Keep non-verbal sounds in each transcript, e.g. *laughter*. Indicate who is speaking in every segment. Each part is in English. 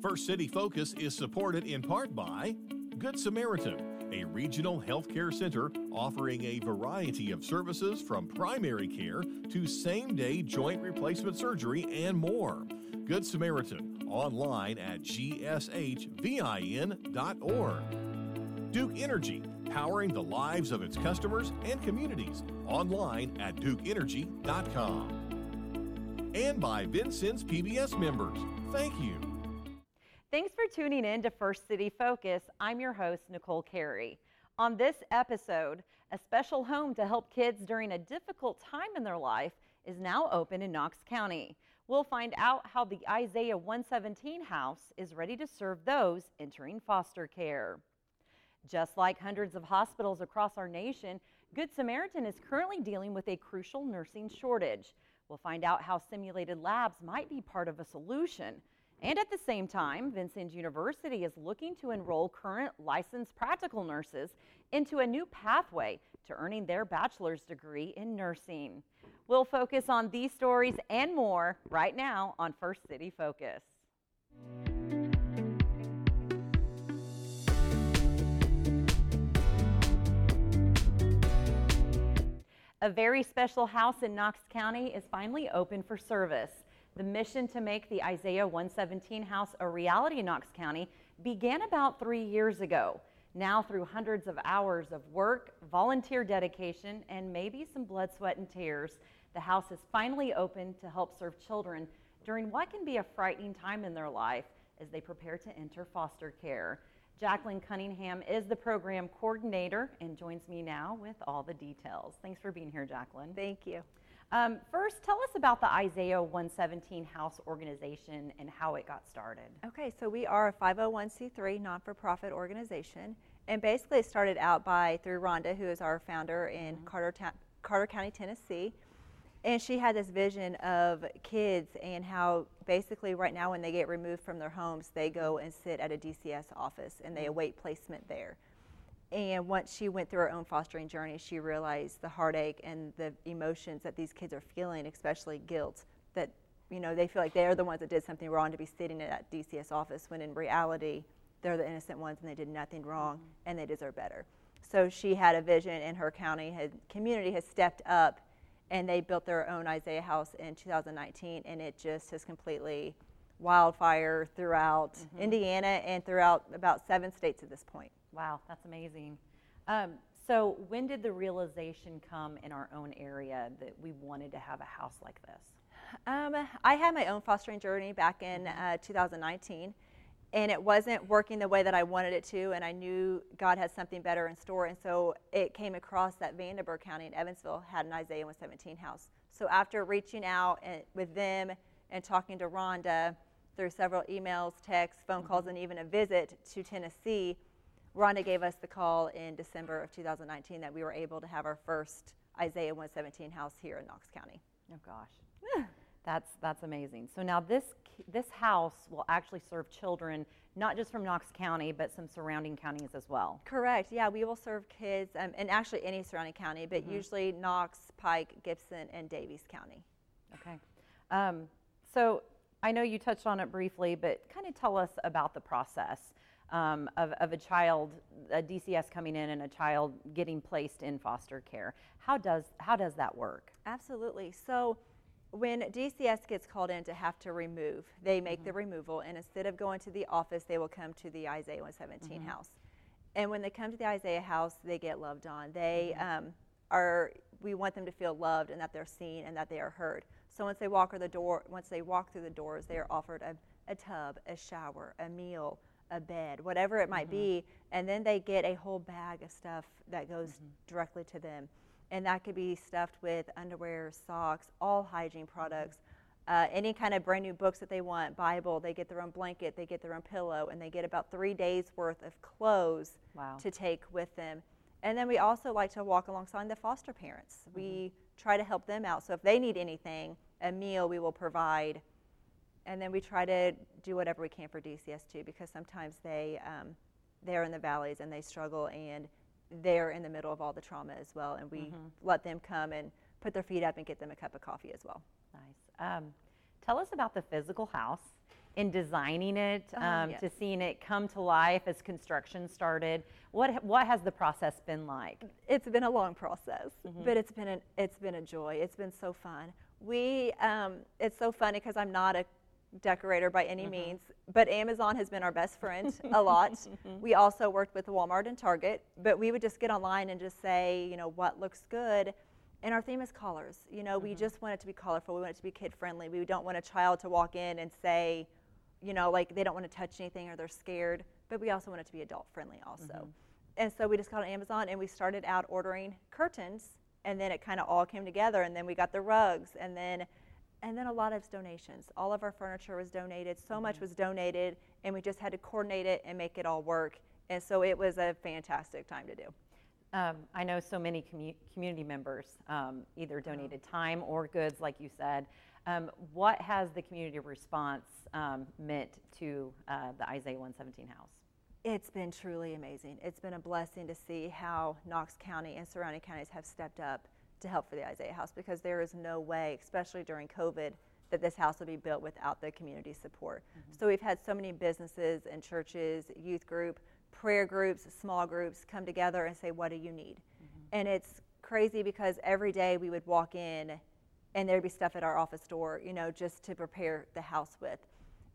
Speaker 1: First City Focus is supported in part by Good Samaritan, a regional healthcare center offering a variety of services from primary care to same day joint replacement surgery and more. Good Samaritan, online at gshvin.org. Duke Energy, powering the lives of its customers and communities, online at dukeenergy.com. And by Vincennes PBS members, thank you.
Speaker 2: Thanks for tuning in to First City Focus. I'm your host, Nicole Carey. On this episode, a special home to help kids during a difficult time in their life is now open in Knox County. We'll find out how the Isaiah 117 house is ready to serve those entering foster care. Just like hundreds of hospitals across our nation, Good Samaritan is currently dealing with a crucial nursing shortage. We'll find out how simulated labs might be part of a solution. And at the same time, Vincennes University is looking to enroll current licensed practical nurses into a new pathway to earning their bachelor's degree in nursing. We'll focus on these stories and more right now on First City Focus. A very special house in Knox County is finally open for service. The mission to make the Isaiah 117 house a reality in Knox County began about three years ago. Now, through hundreds of hours of work, volunteer dedication, and maybe some blood, sweat, and tears, the house is finally open to help serve children during what can be a frightening time in their life as they prepare to enter foster care. Jacqueline Cunningham is the program coordinator and joins me now with all the details. Thanks for being here, Jacqueline.
Speaker 3: Thank you.
Speaker 2: Um, first, tell us about the Isaiah 117 House organization and how it got started.
Speaker 3: Okay, so we are a 501c3 non for profit organization. And basically, it started out by through Rhonda, who is our founder in mm-hmm. Carter, Ta- Carter County, Tennessee. And she had this vision of kids and how basically, right now, when they get removed from their homes, they go and sit at a DCS office and they mm-hmm. await placement there. And once she went through her own fostering journey, she realized the heartache and the emotions that these kids are feeling, especially guilt, that you know they feel like they're the ones that did something wrong to be sitting at that DCS office when in reality they're the innocent ones and they did nothing wrong mm-hmm. and they deserve better. So she had a vision and her county had, community has stepped up and they built their own Isaiah house in 2019 and it just has completely wildfire throughout mm-hmm. Indiana and throughout about seven states at this point.
Speaker 2: Wow, that's amazing. Um, so, when did the realization come in our own area that we wanted to have a house like this?
Speaker 3: Um, I had my own fostering journey back in mm-hmm. uh, 2019, and it wasn't working the way that I wanted it to, and I knew God had something better in store. And so it came across that Vanderburgh County in Evansville had an Isaiah 117 house. So after reaching out and, with them and talking to Rhonda through several emails, texts, phone calls, mm-hmm. and even a visit to Tennessee, Rhonda gave us the call in December of 2019 that we were able to have our first Isaiah 117 house here in Knox County.
Speaker 2: Oh gosh. that's that's amazing. So now this this house will actually serve children not just from Knox County but some surrounding counties as well.
Speaker 3: Correct. Yeah, we will serve kids um, and actually any surrounding county, but mm-hmm. usually Knox, Pike, Gibson, and Daviess County.
Speaker 2: Okay. Um, so I know you touched on it briefly, but kind of tell us about the process um, of, of a child, a DCS coming in and a child getting placed in foster care. How does, how does that work?
Speaker 3: Absolutely. So when DCS gets called in to have to remove, they make mm-hmm. the removal, and instead of going to the office, they will come to the Isaiah 117 mm-hmm. house. And when they come to the Isaiah house, they get loved on. They mm-hmm. um, are, we want them to feel loved and that they're seen and that they are heard. So once they walk through the door, once they walk through the doors, they are offered a, a tub, a shower, a meal, a bed, whatever it might mm-hmm. be, and then they get a whole bag of stuff that goes mm-hmm. directly to them. And that could be stuffed with underwear, socks, all hygiene products, uh, any kind of brand new books that they want, Bible, they get their own blanket, they get their own pillow, and they get about three days worth of clothes wow. to take with them. And then we also like to walk alongside the foster parents. Mm-hmm. We try to help them out. So if they need anything, a meal we will provide and then we try to do whatever we can for DCS too, because sometimes they um, they're in the valleys and they struggle, and they're in the middle of all the trauma as well, and we mm-hmm. let them come and put their feet up and get them a cup of coffee as well.
Speaker 2: Nice. Um, tell us about the physical house in designing it
Speaker 3: Oh,
Speaker 2: um,
Speaker 3: yes.
Speaker 2: to seeing it come to life as construction started. What what has the process been like?
Speaker 3: It's been a long process,
Speaker 2: Mm-hmm.
Speaker 3: but it's been an, it's been a joy. It's been so fun. We um, it's so funny because I'm not a decorator by
Speaker 2: Mm-hmm.
Speaker 3: any means, but Amazon has been our best friend a *laughs* lot.
Speaker 2: Mm-hmm.
Speaker 3: We also worked with Walmart and Target, but we would just get online and just say, you know, what looks good. And our theme is colors. You know,
Speaker 2: Mm-hmm.
Speaker 3: we just want it to be colorful. We want it to be kid friendly. We don't want a child to walk in and say, you know, like they don't want to touch anything or they're scared, but we also want it to be adult friendly also. And so we just got on Amazon and we started out ordering curtains and then it kind of all came together and then we got the rugs and then and then a lot of donations. All of our furniture was donated, so much was donated and we just had to coordinate it and make it all work. And so it was a fantastic time to do.
Speaker 2: Um, I know so many commu- community members um, either donated time or goods, like you said. Um, what has the community response um, meant to uh, the Isaiah 117 house?
Speaker 3: It's been truly amazing. It's been a blessing to see how Knox County and surrounding counties have stepped up to help for the Isaiah House because there is no way, especially during COVID, that this house would be built without the community support. Mm-hmm. So we've had so many businesses and churches, youth group, prayer groups, small groups come together and say, What do you need? Mm-hmm. And it's crazy because every day we would walk in and there'd be stuff at our office door, you know, just to prepare the house with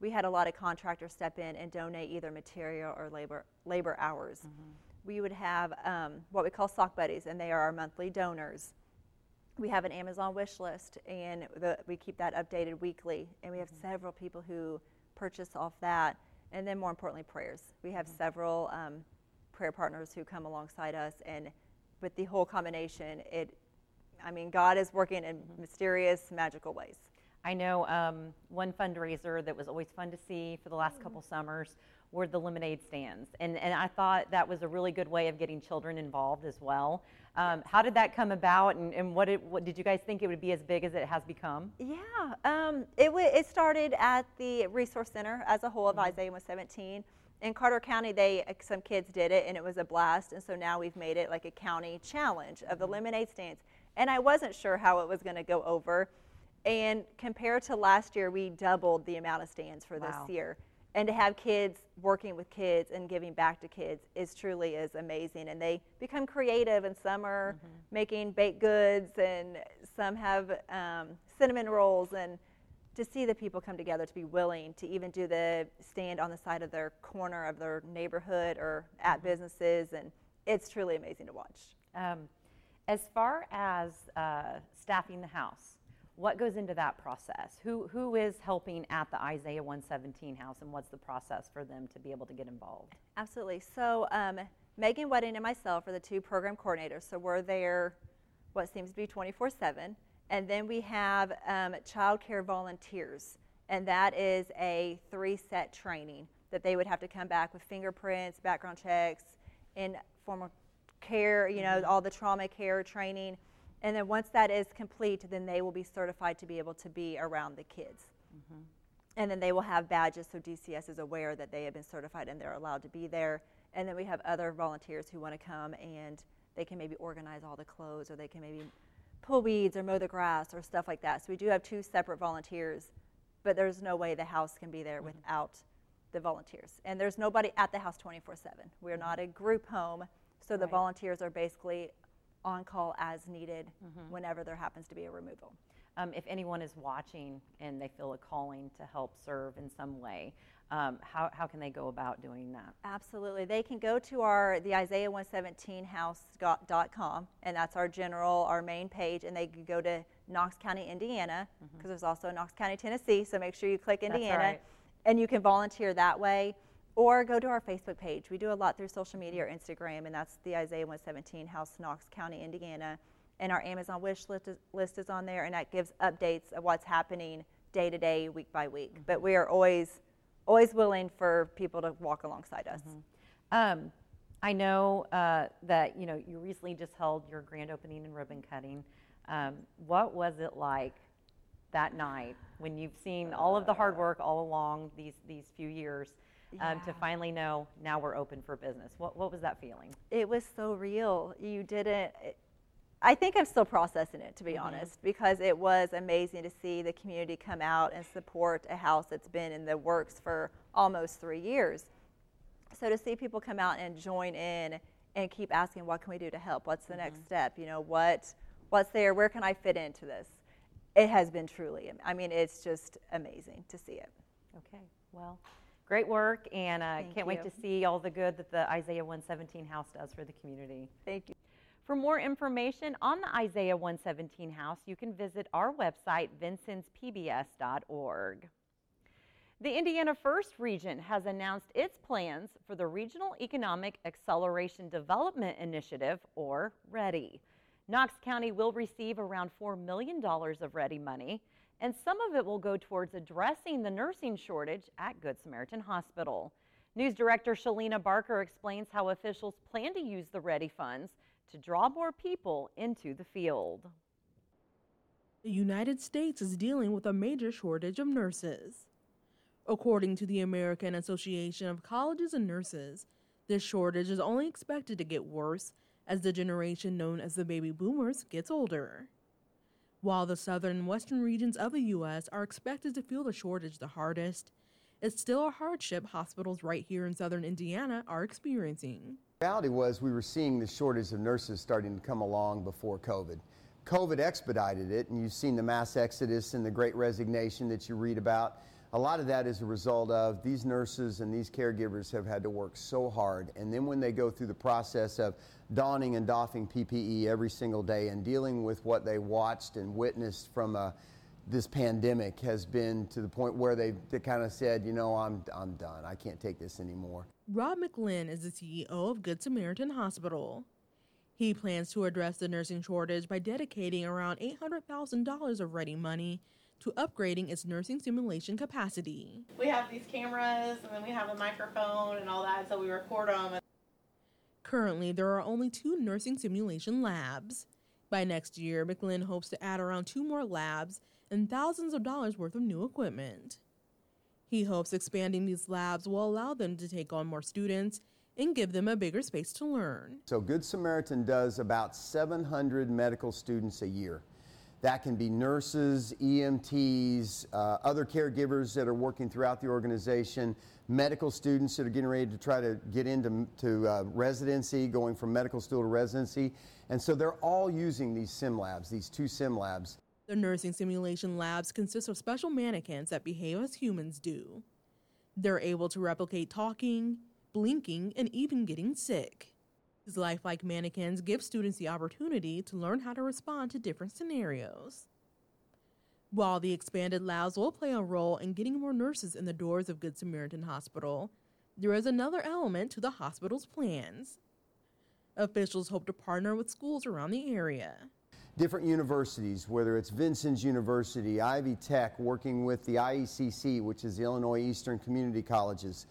Speaker 3: we had a lot of contractors step in and donate either material or labor labor hours. Mm-hmm. We would have um, what we call sock buddies, and they are our monthly donors. We have an Amazon wish list, and the, we keep that updated weekly. And we have several people who purchase off that, and then more importantly, prayers. We have several um, prayer partners who come alongside us, and with the whole combination, it. I mean, God is working in mysterious, magical ways.
Speaker 2: I know um, one fundraiser that was always fun to see for the last couple summers were the lemonade stands, and and I thought that was a really good way of getting children involved as well. Um, how did that come about, and, and what, it, what did you guys think it would be as big as it has become?
Speaker 3: Yeah, um, it, w- it started at the Resource Center as a whole of Isaiah 117. In Carter County, they some kids did it, and it was a blast. And so now we've made it like a county challenge of the lemonade stands. And I wasn't sure how it was going to go over. And compared to last year, we doubled the amount of stands for
Speaker 2: Wow.
Speaker 3: this year. And to have kids working with kids and giving back to kids is truly is amazing. And they become creative, and some are making baked goods, and some have um, cinnamon rolls. And to see the people come together to be willing to even do the stand on the side of their corner of their neighborhood or at businesses, and it's truly amazing to watch.
Speaker 2: Um, as far as uh, staffing the house, what goes into that process? Who who is helping at the Isaiah 117 house, and what's the process for them to be able to get involved?
Speaker 3: Absolutely. So um, Megan Wedding and myself are the two program coordinators. So we're there, what seems to be 24/7, and then we have um, child care volunteers, and that is a three-set training that they would have to come back with fingerprints, background checks, in formal care, you know, all the trauma care training. And then once that is complete, then they will be certified to be able to be around the kids. Mm-hmm. And then they will have badges so DCS is aware that they have been certified and they're allowed to be there. And then we have other volunteers who want to come and they can maybe organize all the clothes or they can maybe pull weeds or mow the grass or stuff like that. So we do have two separate volunteers, but there's no way the house can be there mm-hmm. without the volunteers. And there's nobody at the house 24 7. We're mm-hmm. not a group home, so the volunteers are basically on call as needed whenever there happens to be a removal.
Speaker 2: Um, if anyone is watching and they feel a calling to help serve in some way, um, how, how can they go about doing that?
Speaker 3: Absolutely. They can go to our the Isaiah 117house.com and that's our general our main page and they can go to Knox County, Indiana because there's also Knox County, Tennessee, so make sure you click Indiana
Speaker 2: right.
Speaker 3: and you can volunteer that way or go to our Facebook page. We do a lot through social media or Instagram and that's the Isaiah 117 House Knox County, Indiana. And our Amazon wish list is, list is on there and that gives updates of what's happening day to day, week by week. But we are always always willing for people to walk alongside us.
Speaker 2: Um, I know uh, that you know you recently just held your grand opening and ribbon cutting. Um, what was it like that night when you've seen all of the hard work all along these these few years um, to finally know now we're open for business? What what was that feeling?
Speaker 3: It was so real. You didn't. It, I think I'm still processing it, to be mm-hmm. honest, because it was amazing to see the community come out and support a house that's been in the works for almost three years. So to see people come out and join in and keep asking, what can we do to help? What's the mm-hmm. next step? You know, what what's there? Where can I fit into this? It has been truly. I mean, it's just amazing to see it.
Speaker 2: Okay. Well, great work, and uh, can't you. wait to see all the good that the Isaiah 117 House does for the community.
Speaker 3: Thank you.
Speaker 2: For more information on the Isaiah 117 House, you can visit our website, vincennespbs.org. The Indiana First Region has announced its plans for the Regional Economic Acceleration Development Initiative, or READY. Knox County will receive around $4 million of READY money, and some of it will go towards addressing the nursing shortage at Good Samaritan Hospital. News Director Shalina Barker explains how officials plan to use the READY funds to draw more people into the field.
Speaker 4: The United States is dealing with a major shortage of nurses. According to the American Association of Colleges and Nurses, this shortage is only expected to get worse as the generation known as the baby boomers gets older. While the southern and western regions of the U.S. are expected to feel the shortage the hardest, it's still a hardship hospitals right here in southern Indiana are experiencing.
Speaker 5: The reality was we were seeing the shortage of nurses starting to come along before COVID. COVID expedited it, and you've seen the mass exodus and the great resignation that you read about. A lot of that is a result of these nurses and these caregivers have had to work so hard. And then when they go through the process of donning and doffing PPE every single day and dealing with what they watched and witnessed from a, uh, this pandemic has been to the point where they, they kind of said, you know, I'm, I'm done. I can't take this anymore.
Speaker 4: Rob McLin is the CEO of Good Samaritan Hospital. He plans to address the nursing shortage by dedicating around $800,000 of ready money to upgrading its nursing simulation capacity.
Speaker 6: We have these cameras and then we have a microphone and all that, so we record them.
Speaker 4: Currently, there are only two nursing simulation labs. By next year, McLin hopes to add around two more labs and thousands of dollars worth of new equipment. He hopes expanding these labs will allow them to take on more students and give them a bigger space to learn.
Speaker 5: So, Good Samaritan does about 700 medical students a year. That can be nurses, EMTs, uh, other caregivers that are working throughout the organization, medical students that are getting ready to try to get into to, uh, residency, going from medical school to residency. And so they're all using these sim labs, these two sim labs.
Speaker 4: The nursing simulation labs consist of special mannequins that behave as humans do. They're able to replicate talking, blinking, and even getting sick. These lifelike mannequins give students the opportunity to learn how to respond to different scenarios. While the expanded labs will play a role in getting more nurses in the doors of Good Samaritan Hospital, there is another element to the hospital's plans. Officials hope to partner with schools around the area.
Speaker 5: Different universities, whether it's Vincennes University, Ivy Tech, working with the IECC, which is the Illinois Eastern Community Colleges,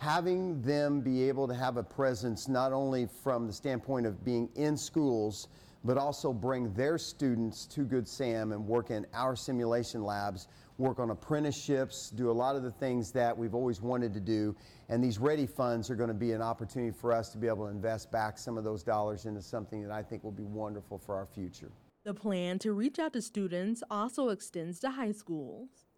Speaker 5: having them be able to have a presence not only from the standpoint of being in schools, but also bring their students to Good Sam and work in our simulation labs, work on apprenticeships, do a lot of the things that we've always wanted to do. And these ready funds are going to be an opportunity for us to be able to invest back some of those dollars into something that I think will be wonderful for our future.
Speaker 4: The plan to reach out to students also extends to high schools.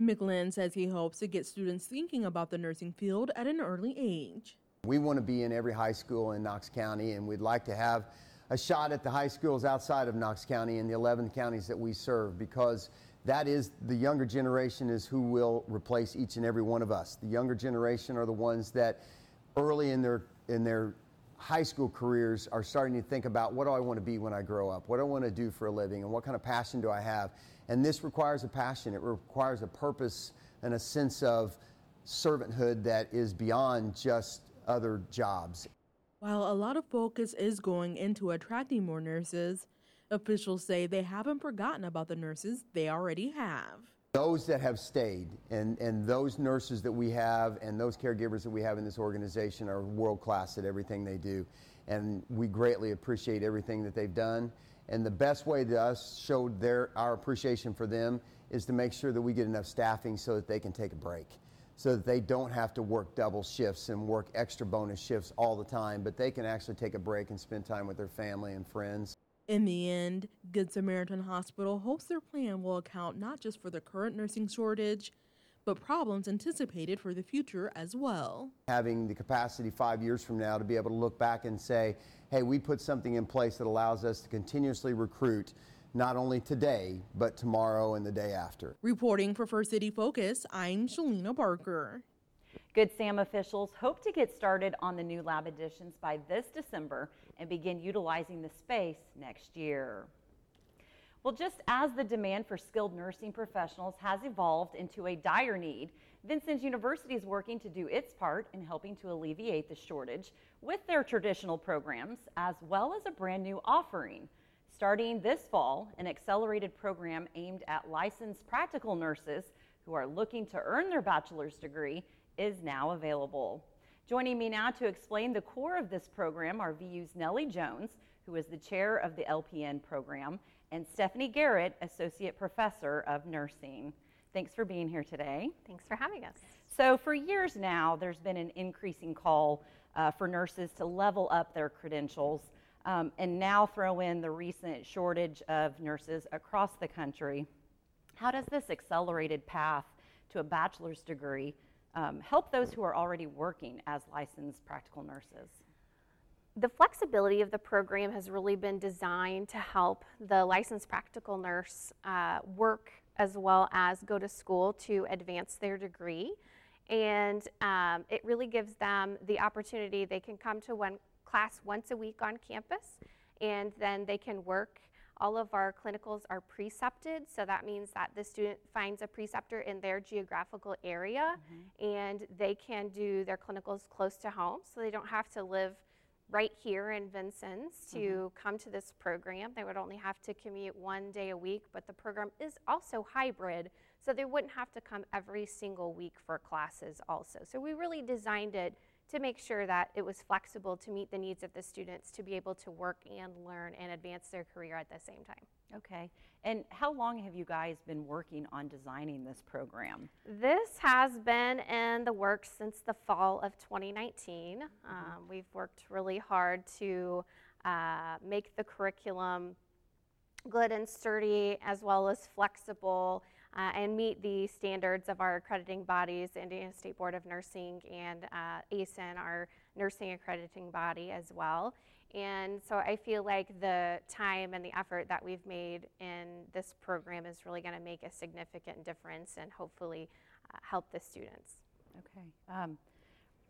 Speaker 4: McLin says he hopes to get students thinking about the nursing field at an early age.
Speaker 5: We want to be in every high school in Knox County, and we'd like to have a shot at the high schools outside of Knox County in the 11 counties that we serve because that is the younger generation is who will replace each and every one of us. The younger generation are the ones that early in their in their high school careers are starting to think about what do I want to be when I grow up? What do I want to do for a living and what kind of passion do I have? And this requires a passion, it requires a purpose and a sense of servanthood that is beyond just other jobs.
Speaker 4: While a lot of focus is going into attracting more nurses, officials say they haven't forgotten about the nurses they already have.
Speaker 5: Those that have stayed and, and those nurses that we have and those caregivers that we have in this organization are world class at everything they do. And we greatly appreciate everything that they've done. And the best way to us show their, our appreciation for them is to make sure that we get enough staffing so that they can take a break, so that they don't have to work double shifts and work extra bonus shifts all the time, but they can actually take a break and spend time with their family and friends.
Speaker 4: In the end, Good Samaritan Hospital hopes their plan will account not just for the current nursing shortage, but problems anticipated for the future as well.
Speaker 5: Having the capacity five years from now to be able to look back and say, hey, we put something in place that allows us to continuously recruit not only today, but tomorrow and the day after.
Speaker 4: Reporting for First City Focus, I'm Shalina Barker.
Speaker 2: Good Sam officials hope to get started on the new lab additions by this December and begin utilizing the space next year. Well, just as the demand for skilled nursing professionals has evolved into a dire need, Vincennes University is working to do its part in helping to alleviate the shortage with their traditional programs as well as a brand new offering. Starting this fall, an accelerated program aimed at licensed practical nurses who are looking to earn their bachelor's degree is now available. Joining me now to explain the core of this program are VU's Nellie Jones, who is the chair of the LPN program, and Stephanie Garrett, associate professor of nursing. Thanks for being here today.
Speaker 7: Thanks for having us.
Speaker 2: So, for years now, there's been an increasing call uh, for nurses to level up their credentials. Um, and now throw in the recent shortage of nurses across the country. How does this accelerated path to a bachelor's degree um, help those who are already working as licensed practical nurses?
Speaker 7: The flexibility of the program has really been designed to help the licensed practical nurse uh, work as well as go to school to advance their degree. And um, it really gives them the opportunity, they can come to one class once a week on campus, and then they can work. All of our clinicals are precepted, so that means that the student finds a preceptor in their geographical area mm-hmm. and they can do their clinicals close to home, so they don't have to live right here in Vincennes to mm-hmm. come to this program. They would only have to commute one day a week, but the program is also hybrid, so they wouldn't have to come every single week for classes also. So we really designed it to make sure that it was flexible to meet the needs of the students to be able to work and learn and advance their career at the same time.
Speaker 2: Okay. And how long have you guys been working on designing this program?
Speaker 7: This has been in the works since the fall of 2019. Mm-hmm. Um, we've worked really hard to uh, make the curriculum good and sturdy as well as flexible uh, and meet the standards of our accrediting bodies, Indiana State Board of Nursing and uh, ACEN, our nursing accrediting body as well. And so I feel like the time and the effort that we've made in this program is really going to make a significant difference and hopefully uh, help the students.
Speaker 2: Okay. Um,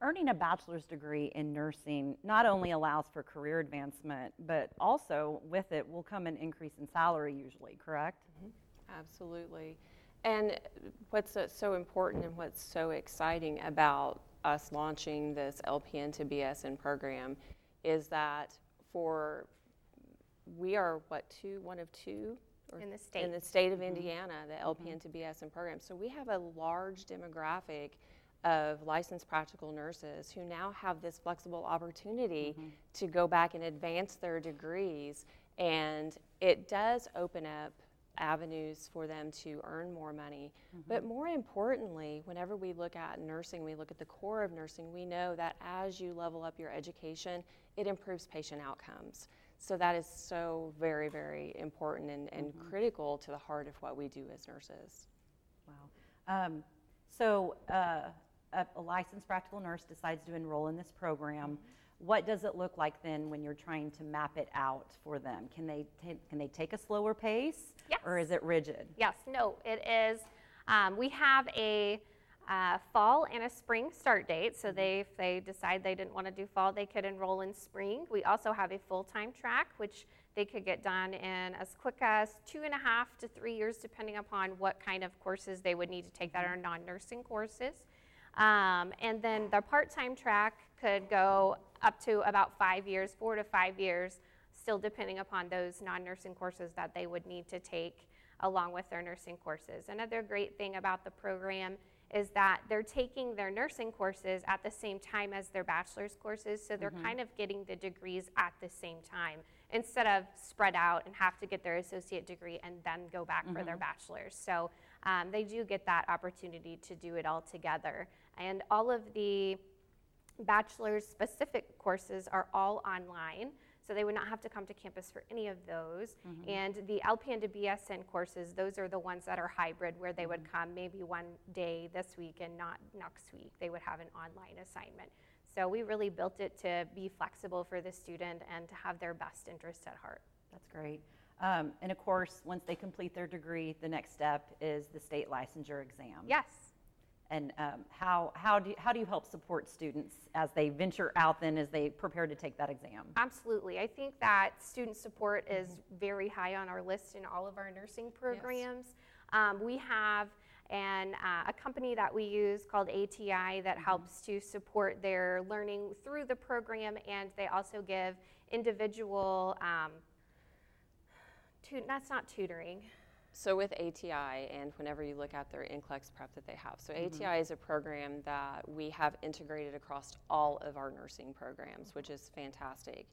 Speaker 2: earning a bachelor's degree in nursing not only allows for career advancement, but also with it will come an increase in salary usually, correct? Mm-hmm.
Speaker 8: Absolutely. And what's so important and what's so exciting about us launching this LPN to BSN program is that for we are what two one of two
Speaker 7: in the state
Speaker 8: in the state of mm-hmm. Indiana the LPN mm-hmm. to BSN program. So we have a large demographic of licensed practical nurses who now have this flexible opportunity mm-hmm. to go back and advance their degrees and it does open up avenues for them to earn more money. Mm-hmm. But more importantly, whenever we look at nursing, we look at the core of nursing, we know that as you level up your education, it improves patient outcomes. So that is so very, very important and, and mm-hmm. critical to the heart of what we do as nurses.
Speaker 2: Wow. Um, so uh, a, a, licensed practical nurse decides to enroll in this program. Mm-hmm what does it look like then when you're trying to map it out for them? Can they t- can they take a slower pace,
Speaker 7: yes.
Speaker 2: or is it rigid?
Speaker 7: Yes, no, it is. Um, we have a uh, fall and a spring start date. So they, if they decide they didn't want to do fall, they could enroll in spring. We also have a full-time track, which they could get done in as quick as two and a half to three years, depending upon what kind of courses they would need to take that are non-nursing courses. Um, and then the part-time track could go up to about five years, four to five years, still depending upon those non-nursing courses that they would need to take along with their nursing courses. Another great thing about the program is that they're taking their nursing courses at the same time as their bachelor's courses, so they're mm-hmm. kind of getting the degrees at the same time instead of spread out and have to get their associate degree and then go back mm-hmm. for their mm-hmm. bachelor's. So um, they do get that opportunity to do it all together. And all of the bachelor's specific courses are all online. So they would not have to come to campus for any of those.
Speaker 2: Mm-hmm.
Speaker 7: And the LPN to BSN courses, those are the ones that are hybrid where they would come maybe one day this week and not next week. They would have an online assignment. So we really built it to be flexible for the student and to have their best interest at heart.
Speaker 2: That's great. Um, and of course, once they complete their degree, the next step is the state licensure exam.
Speaker 7: Yes.
Speaker 2: And um, how, how, do you, how do you help support students as they venture out then, as they prepare to take that exam?
Speaker 7: Absolutely. I think that student support is very high on our list in all of our nursing programs. Um, we have an, uh, a company that we use called ATI that helps to support their learning through the program, and they also give individual, um, tu- that's not tutoring.
Speaker 8: So with ATI, and whenever you look at their NCLEX prep that they have, so mm-hmm. ATI is a program that we have integrated across all of our nursing programs, which is fantastic.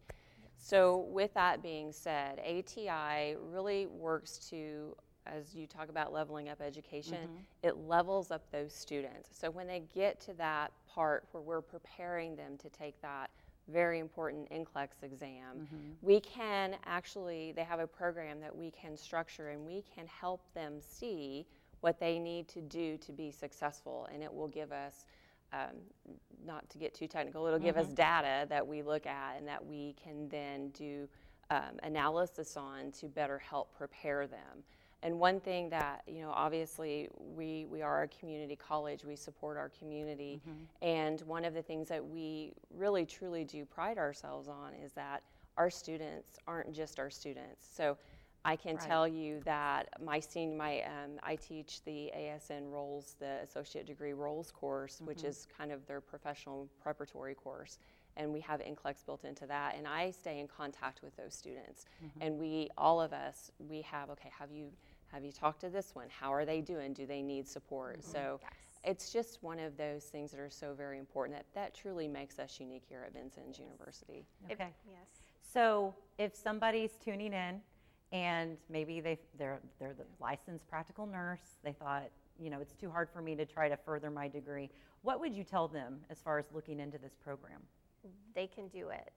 Speaker 8: So with that being said, ATI really works to, as you talk about leveling up education, mm-hmm. it levels up those students. So when they get to that part where we're preparing them to take that very important NCLEX exam, we can actually, they have a program that we can structure and we can help them see what they need to do to be successful. And it will give us, um, not to get too technical, it'll give us data that we look at and that we can then do um, analysis on to better help prepare them. And one thing that, you know, obviously we, we are a community college, we support our community. Mm-hmm. And one of the things that we really truly do pride ourselves on is that our students aren't just our students. So I can tell you that my senior, my, um, I teach the ASN roles, the associate degree roles course, which mm-hmm. is kind of their professional preparatory course and we have NCLEX built into that. And I stay in contact with those students, mm-hmm. and we, all of us, we have okay. Have you have you talked to this one? How are they doing? Do they need support? Mm-hmm. So. It's just one of those things that are so very important that, that truly makes us unique here at Vincennes University.
Speaker 2: Okay.
Speaker 7: Yes.
Speaker 2: So if somebody's tuning in and maybe they, they're, they're the licensed practical nurse, they thought, you know, it's too hard for me to try to further my degree, what would you tell them as far as looking into this program?
Speaker 7: they can do it.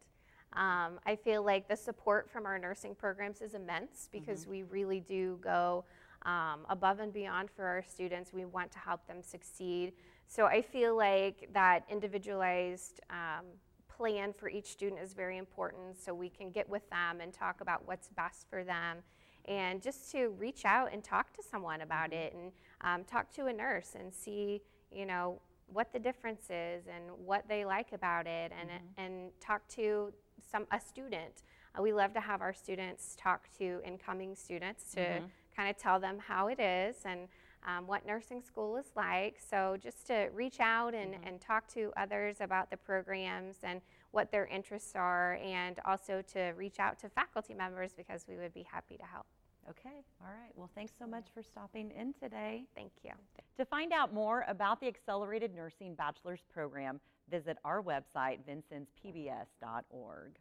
Speaker 7: Um, I feel like the support from our nursing programs is immense because we really do go um, above and beyond for our students. We want to help them succeed. So I feel like that individualized um, plan for each student is very important so we can get with them and talk about what's best for them and just to reach out and talk to someone about it and um, talk to a nurse and see, you know, what the difference is and what they like about it and, and talk to some a student. Uh, we love to have our students talk to incoming students to kind of tell them how it is and um, what nursing school is like. So just to reach out and, and talk to others about the programs and what their interests are and also to reach out to faculty members because we would be happy to help.
Speaker 2: Okay, all right. Well, thanks so much for stopping in today.
Speaker 7: Thank you.
Speaker 2: To find out more about the Accelerated Nursing Bachelor's Program, visit our website, vincennespbs.org.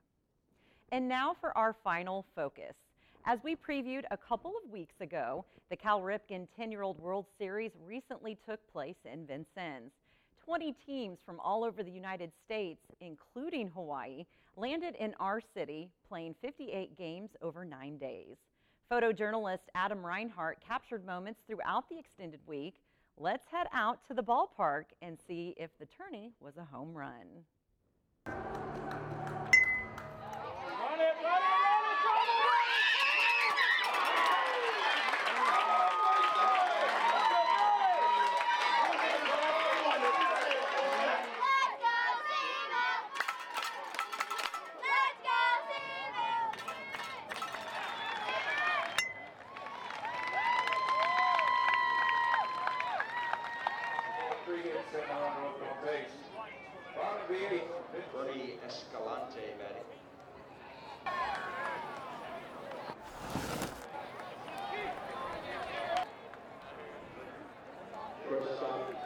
Speaker 2: And now for our final focus. As we previewed a couple of weeks ago, the Cal Ripken 10 year old World Series recently took place in Vincennes. 20 teams from all over the United States, including Hawaii, landed in our city, playing 58 games over nine days. Photojournalist Adam Reinhart captured moments throughout the extended week. Let's head out to the ballpark and see if the tourney was a home run.
Speaker 9: Three hits and no one left on base. Bottom of the eighth,
Speaker 10: Buddy Escalante batting.
Speaker 9: shortstop.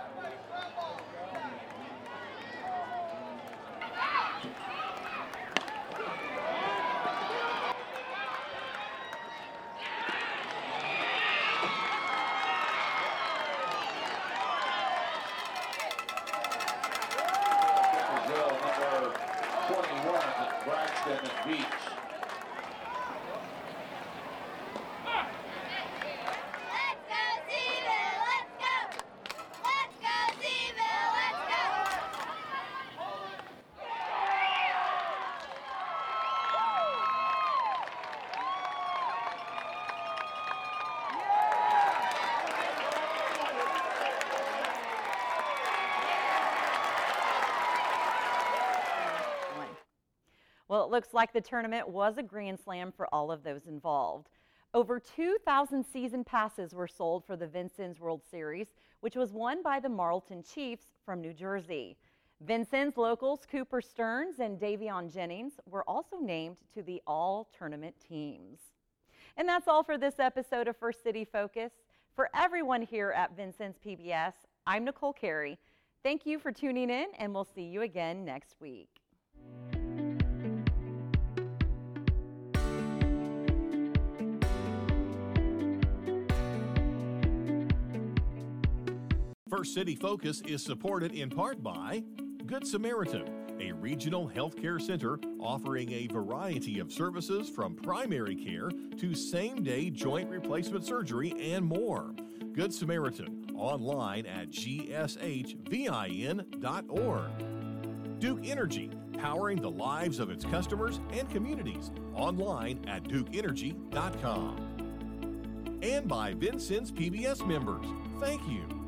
Speaker 9: Brazil, number 21, Braxton Beach.
Speaker 2: Well, it looks like the tournament was a grand slam for all of those involved. Over 2,000 season passes were sold for the Vincennes World Series, which was won by the Marlton Chiefs from New Jersey. Vincennes locals Cooper Stearns and Davion Jennings were also named to the all tournament teams. And that's all for this episode of First City Focus. For everyone here at Vincennes PBS, I'm Nicole Carey. Thank you for tuning in, and we'll see you again next week.
Speaker 1: First City Focus is supported in part by Good Samaritan, a regional healthcare center offering a variety of services from primary care to same day joint replacement surgery and more. Good Samaritan, online at gshvin.org. Duke Energy, powering the lives of its customers and communities, online at dukeenergy.com. And by Vincennes PBS members, thank you.